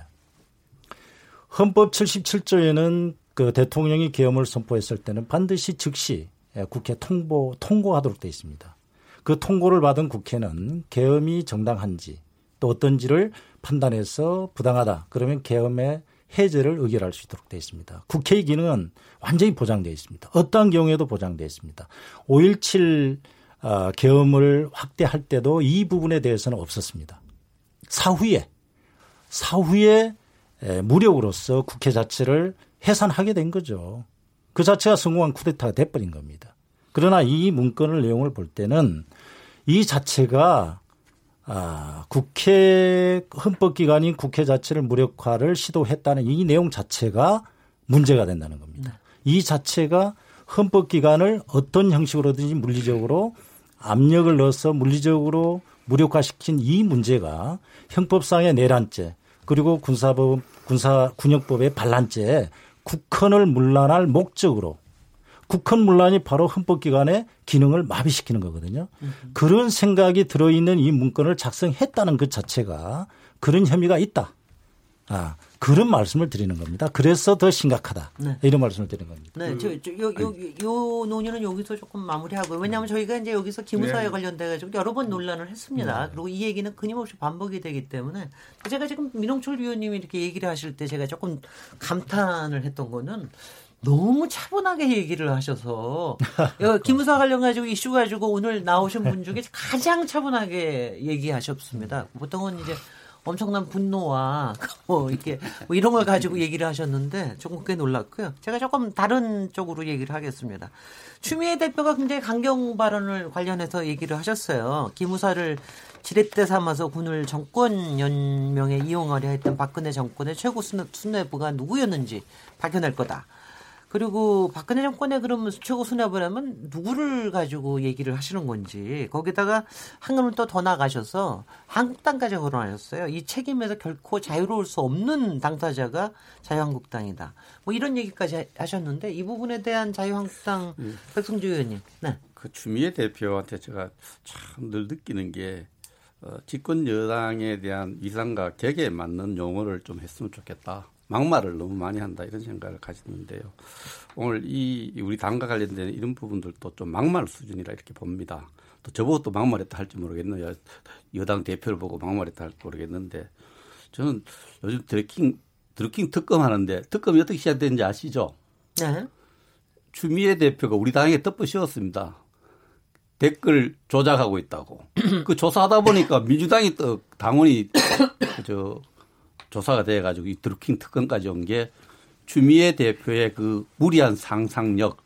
Speaker 3: 헌법 77조에는 그 대통령이 계엄을 선포했을 때는 반드시 즉시 예, 국회 통보 통고하도록 돼 있습니다. 그 통고를 받은 국회는 계엄이 정당한지 또 어떤지를 판단해서 부당하다 그러면 계엄의 해제를 의결할 수 있도록 되어 있습니다. 국회의 기능은 완전히 보장되어 있습니다. 어떠한 경우에도 보장되어 있습니다. 5.17 어, 계엄을 확대할 때도 이 부분에 대해서는 없었습니다. 사후에 사후에 무력으로서 국회 자체를 해산하게 된 거죠. 그 자체가 성공한 쿠데타가 돼버린 겁니다. 그러나 이 문건을 내용을 볼 때는 이 자체가 아, 국회 헌법기관인 국회 자체를 무력화를 시도했다는 이 내용 자체가 문제가 된다는 겁니다. 네. 이 자체가 헌법기관을 어떤 형식으로든지 물리적으로 압력을 넣어서 물리적으로 무력화시킨 이 문제가 형법상의 내란죄 그리고 군사법 군사 군역법의 반란죄 국헌을 문란할 목적으로 국헌 문란이 바로 헌법기관의 기능을 마비시키는 거거든요. 그런 생각이 들어있는 이 문건을 작성했다는 것 자체가 그런 혐의가 있다. 아, 그런 말씀을 드리는 겁니다. 그래서 더 심각하다. 네. 이런 말씀을 드리는 겁니다.
Speaker 1: 네, 저, 저, 요, 요, 요 논의는 여기서 조금 마무리하고 왜냐하면 저희가 이제 여기서 기무사에 네. 관련돼 가지고 여러 번 논란을 했습니다. 네. 그리고 이 얘기는 끊임없이 반복이 되기 때문에 제가 지금 민홍철 위원님이 이렇게 얘기를 하실 때 제가 조금 감탄을 했던 거는 너무 차분하게 얘기를 하셔서 기무사 관련 가지고 이슈 가지고 오늘 나오신 분 중에 가장 차분하게 얘기하셨습니다. 보통은 이제 엄청난 분노와 뭐 이렇게 뭐 이런 걸 가지고 얘기를 하셨는데 조금 꽤 놀랐고요. 제가 조금 다른 쪽으로 얘기를 하겠습니다. 추미애 대표가 굉장히 강경 발언을 관련해서 얘기를 하셨어요. 기무사를 지렛대 삼아서 군을 정권 연명에 이용하려 했던 박근혜 정권의 최고 수뇌부가 누구였는지 밝혀낼 거다. 그리고 박근혜 정권에 그러면 최고 수뇌부를 하면 누구를 가지고 얘기를 하시는 건지 거기다가 한 걸음 또 더 나가셔서 한국당까지 거론하셨어요. 이 책임에서 결코 자유로울 수 없는 당사자가 자유한국당이다. 뭐 이런 얘기까지 하셨는데 이 부분에 대한 자유한국당 음. 백승주 의원님. 네.
Speaker 4: 그 추미애 대표한테 제가 참 늘 느끼는 게 어, 집권 여당에 대한 위상과 객에 맞는 용어를 좀 했으면 좋겠다. 막말을 너무 많이 한다 이런 생각을 가지는데요. 오늘 이 우리 당과 관련된 이런 부분들도 좀 막말 수준이라 이렇게 봅니다. 또 저보고 또 막말했다 할지 모르겠네요. 여당 대표를 보고 막말했다 할지 모르겠는데 저는 요즘 드래킹 드래킹 특검 하는데 특검이 어떻게 시작됐는지 아시죠? 네. 추미애 대표가 우리 당에 덮어 씌웠습니다. 댓글 조작하고 있다고. 그 조사하다 보니까 민주당이 또 당원이 저 조사가 돼가지고 이 드루킹 특검까지 온 게 추미애 대표의 그 무리한 상상력,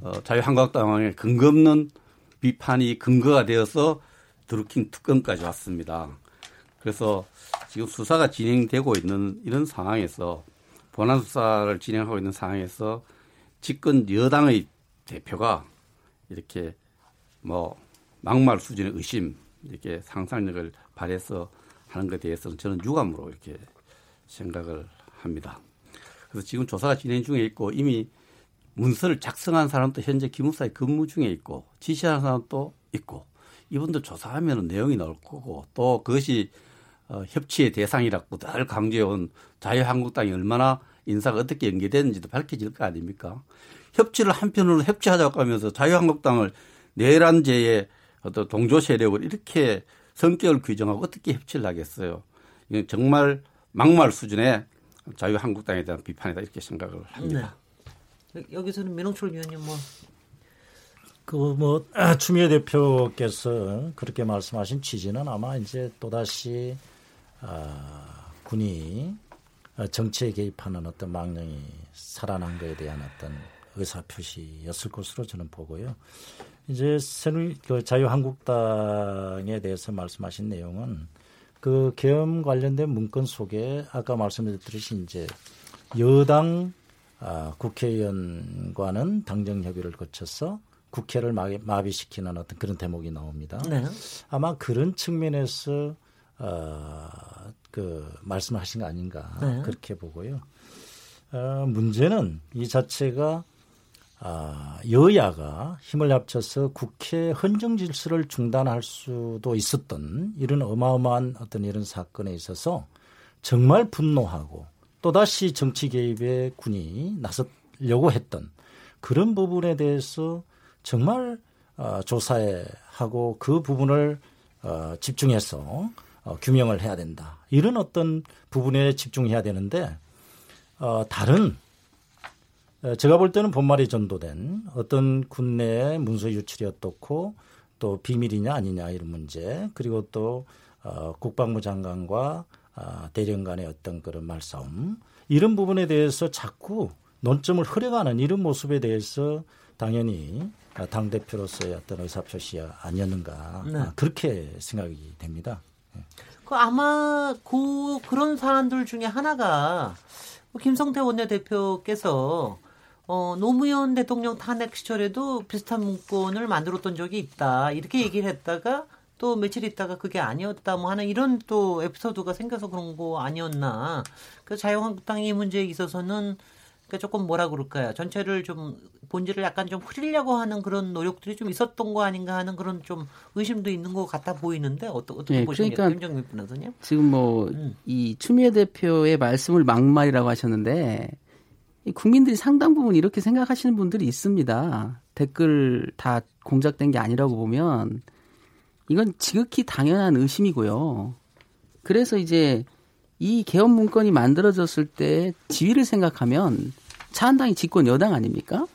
Speaker 4: 어, 자유한국당의 근거 없는 비판이 근거가 되어서 드루킹 특검까지 왔습니다. 그래서 지금 수사가 진행되고 있는 이런 상황에서 본안 수사를 진행하고 있는 상황에서 집권 여당의 대표가 이렇게 뭐 막말 수준의 의심 이렇게 상상력을 발해서 하는 것에 대해서는 저는 유감으로 이렇게 생각을 합니다. 그래서 지금 조사가 진행 중에 있고 이미 문서를 작성한 사람도 현재 기무사에 근무 중에 있고 지시한 사람도 있고 이분들 조사하면 내용이 나올 거고 또 그것이 어, 협치의 대상이라고 늘 강조해온 자유한국당이 얼마나 인사가 어떻게 연계됐는지도 밝혀질 거 아닙니까? 협치를 한편으로 협치하자고 하면서 자유한국당을 내란죄의 어떤 동조 세력을 이렇게 성격을 규정하고 어떻게 협치를 하겠어요? 이건 정말 막말 수준의 자유한국당에 대한 비판이다 이렇게 생각을 합니다.
Speaker 1: 네. 여기서는 민홍철 위원님 뭐
Speaker 3: 그뭐 아, 추미애 대표께서 그렇게 말씀하신 취지는 아마 이제 또다시 아, 군이 정치에 개입하는 어떤 망령이 살아난 것에 대한 어떤 의사 표시였을 것으로 저는 보고요. 이제 새누리 그 자유한국당에 대해서 말씀하신 내용은 그 계엄 관련된 문건 속에 아까 말씀드렸듯이 이제 여당 아, 국회의원과는 당정 협의를 거쳐서 국회를 마비 시키는 어떤 그런 대목이 나옵니다. 네. 아마 그런 측면에서 어, 그 말씀하신 거 아닌가 네. 그렇게 보고요. 어, 문제는 이 자체가 아, 여야가 힘을 합쳐서 국회 헌정 질서를 중단할 수도 있었던 이런 어마어마한 어떤 이런 사건에 있어서 정말 분노하고 또다시 정치 개입에 군이 나서려고 했던 그런 부분에 대해서 정말 어, 조사에 하고 그 부분을 어, 집중해서 어, 규명을 해야 된다. 이런 어떤 부분에 집중해야 되는데 어, 다른 어, 제가 볼 때는 본말이 전도된 어떤 군내의 문서 유출이 어떻고 또 비밀이냐 아니냐 이런 문제 그리고 또 어, 국방부 장관과 어, 대령 간의 어떤 그런 말싸움 이런 부분에 대해서 자꾸 논점을 흐려가는 이런 모습에 대해서 당연히 당 대표로서의 어떤 의사표시 아니었는가 네. 아, 그렇게 생각이 됩니다. 네.
Speaker 1: 그 아마 그 그런 사람들 중에 하나가 뭐 김성태 원내대표께서 어, 노무현 대통령 탄핵 시절에도 비슷한 문건을 만들었던 적이 있다 이렇게 얘기를 했다가 또 며칠 있다가 그게 아니었다 뭐 하는 이런 또 에피소드가 생겨서 그런 거 아니었나. 그 자유한국당이 이 문제에 있어서는 그 조금 뭐라 그럴까요? 전체를 좀 본질을 약간 좀 흐리려고 하는 그런 노력들이 좀 있었던 거 아닌가 하는 그런 좀 의심도 있는 것 같아 보이는데 어떠, 어떻게 네, 보십니까, 그러니까 김정민 변호사님?
Speaker 6: 지금 뭐이 음. 추미애 대표의 말씀을 막말이라고 하셨는데 이 국민들이 상당 부분 이렇게 생각하시는 분들이 있습니다. 댓글 다 공작된 게 아니라고 보면 이건 지극히 당연한 의심이고요. 그래서 이제 이 개헌 문건이 만들어졌을 때 지위를 생각하면 차한당이 집권 여당 아닙니까?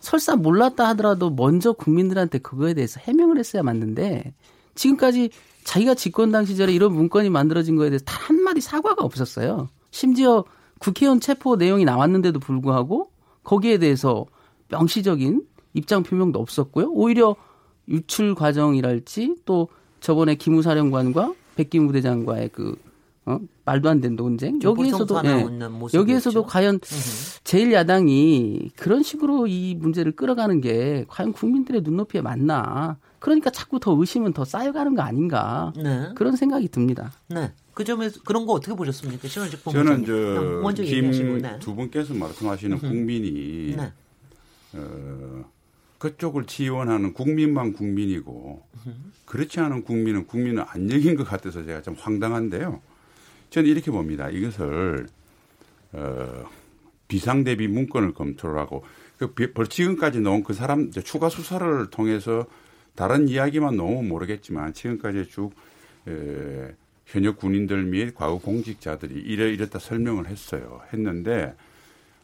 Speaker 6: 설사 몰랐다 하더라도 먼저 국민들한테 그거에 대해서 해명을 했어야 맞는데 지금까지 자기가 집권당 시절에 이런 문건이 만들어진 거에 대해서 단 한마디 사과가 없었어요. 심지어 국회의원 체포 내용이 나왔는데도 불구하고 거기에 대해서 명시적인 입장 표명도 없었고요. 오히려 유출 과정이랄지 또 저번에 기무사령관과 백기무 대장과의 그 어? 말도 안 되는 논쟁 여기에서도 예, 여기에서도 과연 제1야당이 그런 식으로 이 문제를 끌어가는 게 과연 국민들의 눈높이에 맞나 그러니까 자꾸 더 의심은 더 쌓여가는 거 아닌가 네. 그런 생각이 듭니다.
Speaker 1: 네. 그 점에서 그런 거 어떻게 보셨습니까?
Speaker 5: 저는 저김두 네. 분께서 말씀하시는 음. 국민이 네. 어, 그쪽을 지원하는 국민만 국민이고 그렇지 않은 국민은 국민은 안녕인 것 같아서 제가 좀 황당한데요. 저는 이렇게 봅니다. 이것을 어, 비상 대비 문건을 검토를 하고 그 지금까지 나온 그 사람 추가 수사를 통해서 다른 이야기만 너무 모르겠지만 지금까지 쭉 에, 현역 군인들 및 과거 공직자들이 이래 이랬다 설명을 했어요. 했는데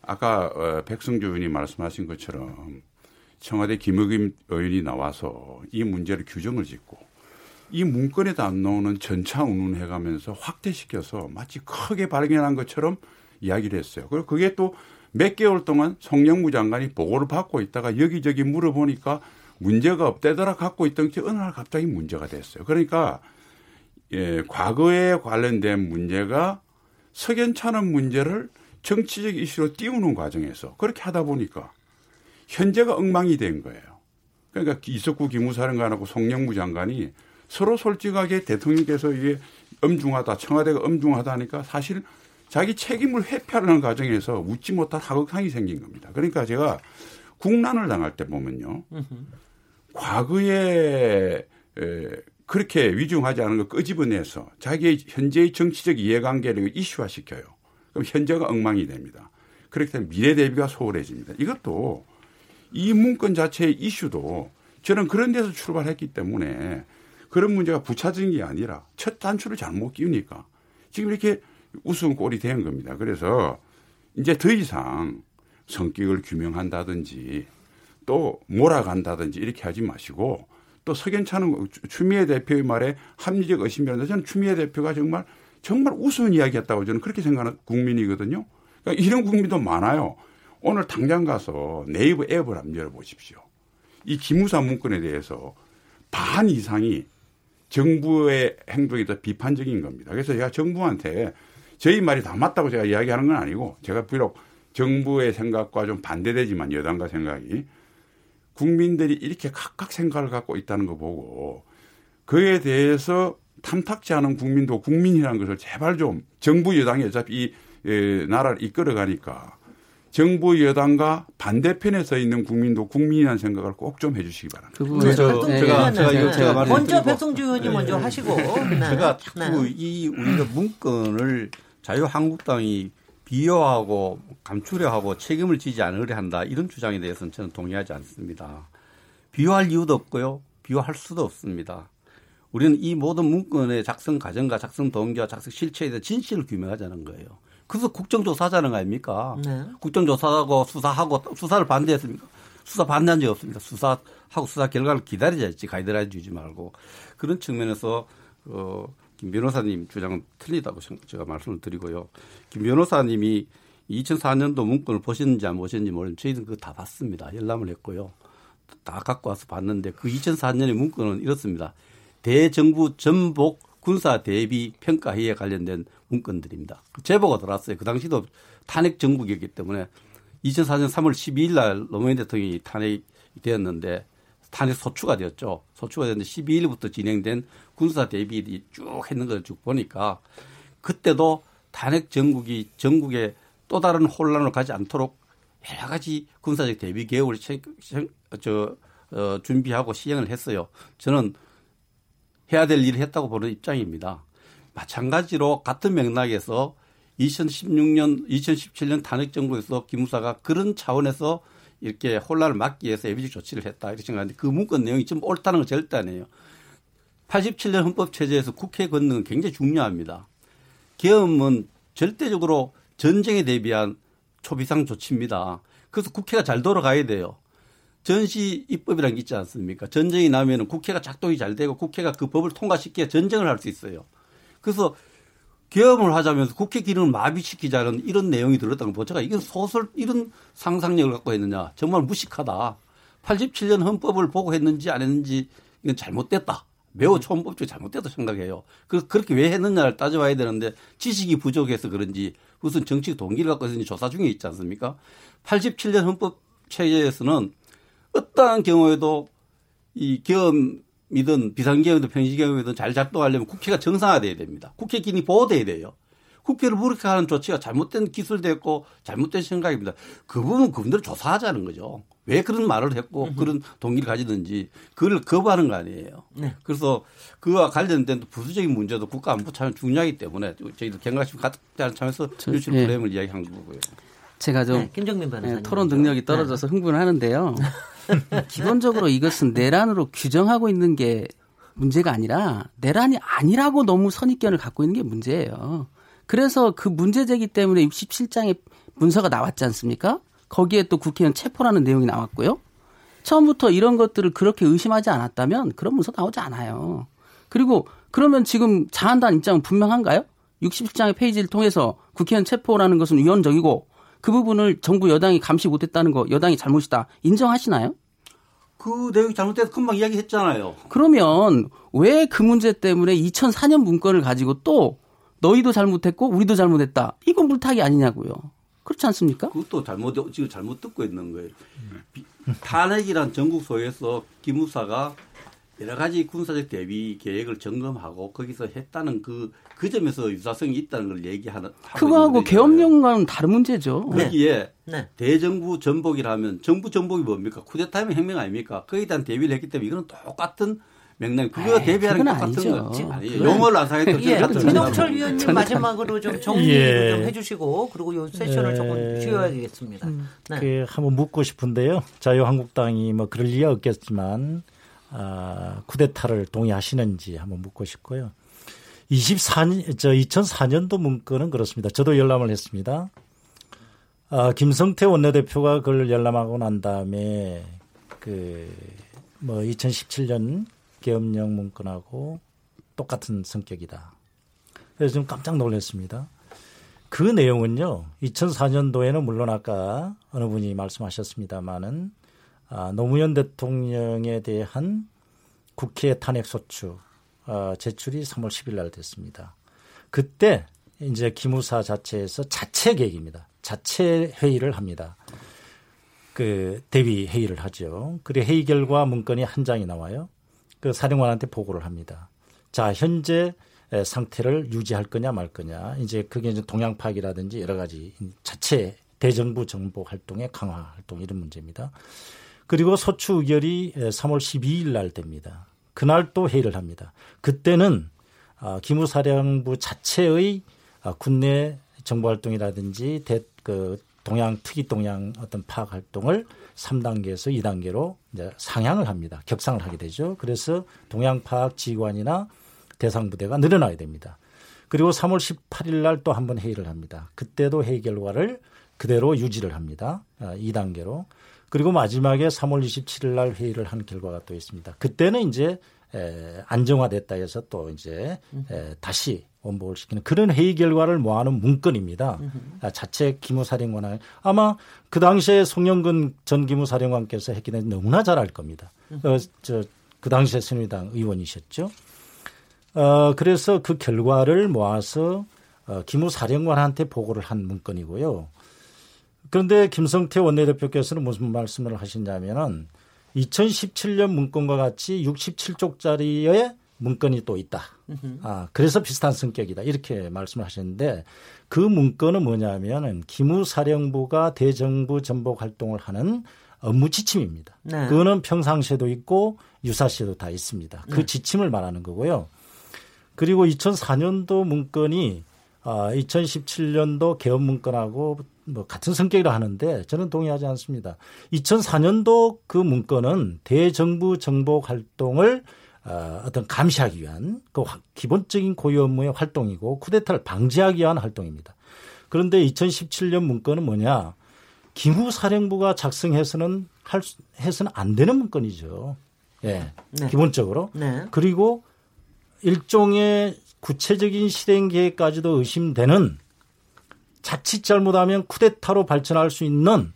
Speaker 5: 아까 어, 백승주 의원이 말씀하신 것처럼 청와대 김의겸 의원이 나와서 이 문제를 규정을 짓고 이 문건에도 안 나오는 전차 운운해 가면서 확대시켜서 마치 크게 발견한 것처럼 이야기를 했어요. 그리고 그게 또 몇 개월 동안 송영무 장관이 보고를 받고 있다가 여기저기 물어보니까 문제가 없대더라 갖고 있던 게 어느 날 갑자기 문제가 됐어요. 그러니까 예, 과거에 관련된 문제가 석연찮은 문제를 정치적 이슈로 띄우는 과정에서 그렇게 하다 보니까 현재가 엉망이 된 거예요. 그러니까 이석구 기무사령관하고 송영무 장관이 서로 솔직하게 대통령께서 이게 엄중하다, 청와대가 엄중하다 하니까 사실 자기 책임을 회피하는 과정에서 웃지 못할 하극상이 생긴 겁니다. 그러니까 제가 국난을 당할 때 보면요. 과거에 에, 그렇게 위중하지 않은 걸 끄집어내서 자기의 현재의 정치적 이해관계를 이슈화시켜요. 그럼 현재가 엉망이 됩니다. 그렇기 때문에 미래 대비가 소홀해집니다. 이것도 이 문건 자체의 이슈도 저는 그런 데서 출발했기 때문에 그런 문제가 부차적인 게 아니라 첫 단추를 잘못 끼우니까 지금 이렇게 우스운 꼴이 된 겁니다. 그래서 이제 더 이상 성격을 규명한다든지 또 몰아간다든지 이렇게 하지 마시고 또 석연찮은 추미애 대표의 말에 합리적 의심이라는데 저는 추미애 대표가 정말 정말 우스운 이야기였다고 저는 그렇게 생각하는 국민이거든요. 그러니까 이런 국민도 많아요. 오늘 당장 가서 네이버 앱을 한번 열어보십시오. 이 기무사 문건에 대해서 반 이상이 정부의 행동이 더 비판적인 겁니다. 그래서 제가 정부한테 저희 말이 다 맞다고 제가 이야기하는 건 아니고 제가 비록 정부의 생각과 좀 반대되지만 여당과 생각이 국민들이 이렇게 각각 생각을 갖고 있다는 거 보고 그에 대해서 탐탁지 않은 국민도 국민이라는 것을 제발 좀 정부 여당이 어차피 이 나라를 이끌어 가니까 정부 여당과 반대편에 서 있는 국민도 국민이라는 생각을 꼭 좀 해주시기 바랍니다.
Speaker 1: 그 부분에 저, 제가 제가 이거 제가 말씀 먼저 백성주 의원님 네. 먼저 하시고 네.
Speaker 4: 제가 자꾸 네. 이 우리가 문건을 자유한국당이 비호하고 감추려 하고 책임을 지지 않으려 한다 이런 주장에 대해서는 저는 동의하지 않습니다. 비호할 이유도 없고요. 비호할 수도 없습니다. 우리는 이 모든 문건의 작성 과정과 작성 동기와 작성 실체에 대한 진실을 규명하자는 거예요. 그래서 국정조사하자는 거 아닙니까? 네. 국정조사하고 수사하고 수사를 반대했습니까? 수사 반대한 적이 없습니다. 수사하고 수사 결과를 기다리자지 가이드라인 주지 말고 그런 측면에서 어, 김 변호사님 주장은 틀리다고 제가 말씀을 드리고요. 김 변호사님이 2004년도 문건을 보셨는지 안 보셨는지 모르는데 저희는 그거 다 봤습니다. 열람을 했고요. 다 갖고 와서 봤는데 그 2004년의 문건은 이렇습니다. 대정부 전복 군사 대비 평가회의에 관련된 문건들입니다. 그 제보가 들어왔어요. 그 당시도 탄핵 정국이었기 때문에 2004년 3월 12일 날 노무현 대통령이 탄핵이 되었는데 탄핵 소추가 되었죠. 소추가 됐는데 12일부터 진행된 군사 대비들이 쭉 했는 걸 쭉 보니까 그때도 탄핵 전국이 전국에 또 다른 혼란을 가지 않도록 여러 가지 군사적 대비 계획을 저, 어, 준비하고 시행을 했어요. 저는 해야 될 일을 했다고 보는 입장입니다. 마찬가지로 같은 맥락에서 2016년, 2017년 탄핵 정부에서 기무사가 그런 차원에서 이렇게 혼란을 막기 위해서 예비적 조치를 했다 이렇게 생각하는데 그 문건 내용이 좀 옳다는 건 절대 아니에요. 87년 헌법 체제에서 국회 권능은 굉장히 중요합니다. 계엄은 절대적으로 전쟁에 대비한 초비상 조치입니다. 그래서 국회가 잘 돌아가야 돼요. 전시 입법이라는 게 있지 않습니까? 전쟁이 나면은 국회가 작동이 잘 되고 국회가 그 법을 통과시켜야 전쟁을 할 수 있어요. 그래서 계엄을 하자면서 국회 기능을 마비시키자는 이런 내용이 들었다는 거 제가 이건 소설 이런 상상력을 갖고 했느냐 정말 무식하다. 87년 헌법을 보고 했는지 안 했는지 이건 잘못됐다. 매우 초헌법적으로 잘못됐다 생각해요. 그 그렇게 왜 했느냐를 따져봐야 되는데 지식이 부족해서 그런지 무슨 정치 동기를 갖고 있는지 조사 중에 있지 않습니까? 87년 헌법 체제에서는 어떠한 경우에도 이 계엄 이든 비상계엄이든 평시계엄이든 잘 작동하려면 국회가 정상화돼야 됩니다. 국회 기능이 보호돼야 돼요. 국회를 무력화 하는 조치가 잘못된 기술됐고 잘못된 생각입니다. 그 부분 그분들 조사하자는 거죠. 왜 그런 말을 했고 그런 동기를 가지든지 그걸 거부하는 거 아니에요. 네. 그래서 그와 관련된 부수적인 문제도 국가 안보 참 중요하기 때문에 저희들 경각심 가득 차면서 유출 네. 프레임을 이야기한 거고요.
Speaker 6: 제가 좀 네, 네, 토론 능력이 떨어져서 네. 흥분을 하는데요. 기본적으로 이것은 내란으로 규정하고 있는 게 문제가 아니라 내란이 아니라고 너무 선입견을 갖고 있는 게 문제예요. 그래서 그 문제제기 때문에 67장의 문서가 나왔지 않습니까? 거기에 또 국회의원 체포라는 내용이 나왔고요. 처음부터 이런 것들을 그렇게 의심하지 않았다면 그런 문서 나오지 않아요. 그리고 그러면 지금 자한당 입장은 분명한가요? 67장의 페이지를 통해서 국회의원 체포라는 것은 위헌적이고 그 부분을 정부 여당이 감시 못했다는 거 여당이 잘못이다 인정하시나요?
Speaker 4: 그 내용이 잘못돼서 금방 이야기했잖아요.
Speaker 6: 그러면 왜 그 문제 때문에 2004년 문건을 가지고 또 너희도 잘못했고 우리도 잘못했다. 이건 물타기 아니냐고요. 그렇지 않습니까?
Speaker 4: 그것도 잘못 지금 잘못 듣고 있는 거예요. 탄핵이란 전국 소에서 기무사가 여러 가지 군사적 대비 계획을 점검하고 거기서 했다는 그, 그 점에서 유사성이 있다는 걸 얘기하는.
Speaker 6: 그거하고 계엄령과는 다른 문제죠.
Speaker 4: 거기에 네. 네. 대정부 전복이라면 정부 전복이 뭡니까? 쿠데타면 혁명 아닙니까? 거기에 대한 대비를 했기 때문에 이거는 똑같은 맥락 그거 대비하는 게 똑같은 거 아니에요. 용어를 안 사겠다.
Speaker 1: 예, 민홍철 위원님 마지막으로 좀 정리 예. 좀 해주시고 그리고 요 세션을 예. 조금 쉬어야겠습니다. 음.
Speaker 3: 네. 그 한번 묻고 싶은데요. 자유한국당이 뭐 그럴 리가 없겠지만 아, 쿠데타를 동의하시는지 한번 묻고 싶고요. 24년, 저 2004년도 문건은 그렇습니다. 저도 열람을 했습니다. 아, 김성태 원내대표가 그걸 열람하고 난 다음에 그, 뭐 2017년 계엄령 문건하고 똑같은 성격이다. 그래서 좀 깜짝 놀랐습니다. 그 내용은요, 2004년도에는 물론 아까 어느 분이 말씀하셨습니다마는 아, 노무현 대통령에 대한 국회 탄핵소추 어, 제출이 3월 10일 날 됐습니다. 그때 이제 기무사 자체에서 자체 계획입니다. 자체 회의를 합니다. 그 대비 회의를 하죠. 그리고 회의 결과 문건이 한 장이 나와요. 그 사령관한테 보고를 합니다. 자, 현재 상태를 유지할 거냐 말 거냐. 이제 그게 이제 동향 파악이라든지 여러 가지 자체 대정부 정보 활동의 강화 활동 이런 문제입니다. 그리고 소추 의결이 3월 12일 날 됩니다. 그날 또 회의를 합니다. 그때는 아, 기무사령부 자체의 아, 국내 정보 활동이라든지 대, 그 동양 특이 동양 어떤 파악 활동을 3단계에서 2단계로 이제 상향을 합니다. 격상을 하게 되죠. 그래서 동양 파악 지휘관이나 대상 부대가 늘어나게 됩니다. 그리고 3월 18일 날 또 한 번 회의를 합니다. 그때도 회의 결과를 그대로 유지를 합니다. 2단계로. 아, 그리고 마지막에 3월 27일 날 회의를 한 결과가 또 있습니다. 그때는 이제 에, 안정화됐다 해서 또 이제 에, 다시 원복을 시키는 그런 회의 결과를 모아놓은 문건입니다. 아, 자체 기무사령관은 아마 그 당시에 송영근 전 기무사령관께서 했기 때문에 너무나 잘 알 겁니다. 어, 저, 그 당시에 새누리당 의원이셨죠. 어, 그래서 그 결과를 모아서 어, 기무사령관한테 보고를 한 문건이고요. 그런데 김성태 원내대표께서는 무슨 말씀을 하셨냐면은 2017년 문건과 같이 67쪽짜리의 문건이 또 있다. 아, 그래서 비슷한 성격이다. 이렇게 말씀을 하셨는데 그 문건은 뭐냐면은 기무사령부가 대정부 전복 활동을 하는 업무 지침입니다. 네. 그거는 평상시에도 있고 유사시에도 다 있습니다. 그 네. 지침을 말하는 거고요. 그리고 2004년도 문건이 아, 2017년도 개헌 문건하고 뭐 같은 성격이라 하는데 저는 동의하지 않습니다. 2004년도 그 문건은 대정부 정복 활동을 어, 어떤 감시하기 위한 그 기본적인 고유 업무의 활동이고 쿠데타를 방지하기 위한 활동입니다. 그런데 2017년 문건은 뭐냐? 기무사령부가 작성해서는 할 해서는 안 되는 문건이죠. 예. 네. 기본적으로. 네. 그리고 일종의 구체적인 실행 계획까지도 의심되는 자칫 잘못하면 쿠데타로 발전할 수 있는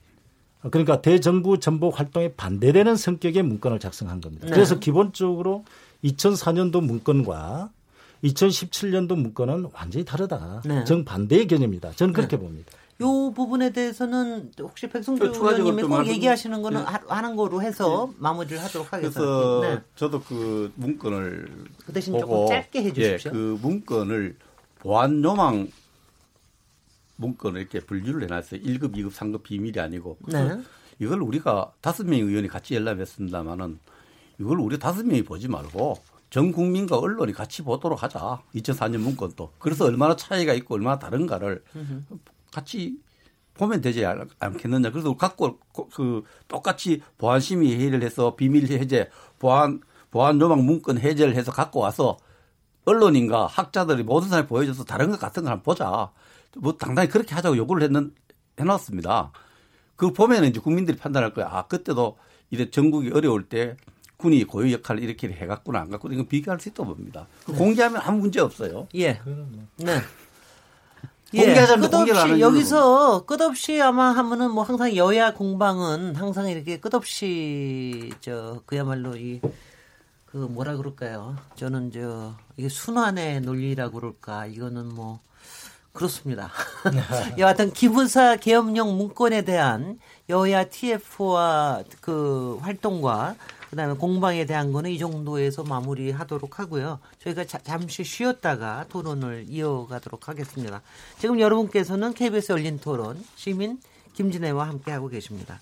Speaker 3: 그러니까 대정부 전복 활동에 반대되는 성격의 문건을 작성한 겁니다. 네. 그래서 기본적으로 2004년도 문건과 2017년도 문건은 완전히 다르다. 네. 정반대의 개념이다. 저는 그렇게 네. 봅니다.
Speaker 1: 요 부분에 대해서는 혹시 백성주 의원님이 꼭 얘기하시는 거는 네. 하는 거로 해서 네. 마무리를 하도록 하겠습니다.
Speaker 4: 그래서 네. 저도 그 문건을
Speaker 1: 그 대신 보고, 조금 짧게 해주십시오.
Speaker 4: 예, 그 문건을 보안 요망 문건을 이렇게 분류를 해놨어요. 1급, 2급, 3급 비밀이 아니고. 네. 이걸 우리가 다섯 명의 의원이 같이 열람했습니다마는 이걸 우리 다섯 명이 보지 말고 전 국민과 언론이 같이 보도록 하자. 2004년 문건도. 그래서 얼마나 차이가 있고 얼마나 다른가를 같이 보면 되지 않겠느냐. 그래서 갖고 그 똑같이 보안심의 회의를 해서 비밀 해제, 보안 보안 요망 문건 해제를 해서 갖고 와서 언론인과 학자들이 모든 사람이 보여줘서 다른 것 같은 걸 한번 보자. 뭐 당당히 그렇게 하자고 요구를 했는 해놨습니다. 그 보면 이제 국민들이 판단할 거야. 아 그때도 이래 전국이 어려울 때 군이 고유 역할을 이렇게 해갔구나 안 갔구나 이건 비교할 수 있다고 봅니다. 네. 공개하면 아무 문제 없어요.
Speaker 1: 예. 네.
Speaker 4: 공개하자면 예, 끝없이
Speaker 1: 여기서 끝없이 아마 하면은 뭐 항상 여야 공방은 항상 이렇게 끝없이 저 그야말로 이 그 뭐라 그럴까요? 저는 저 이게 순환의 논리라고 그럴까? 이거는 뭐 그렇습니다. 여하튼 기부사 계엄령 문건에 대한 여야 TF와 그 활동과 그다음에 공방에 대한 거는 이 정도에서 마무리하도록 하고요. 저희가 자, 잠시 쉬었다가 토론을 이어가도록 하겠습니다. 지금 여러분께서는 KBS 열린 토론 시민 김진애와 함께 하고 계십니다.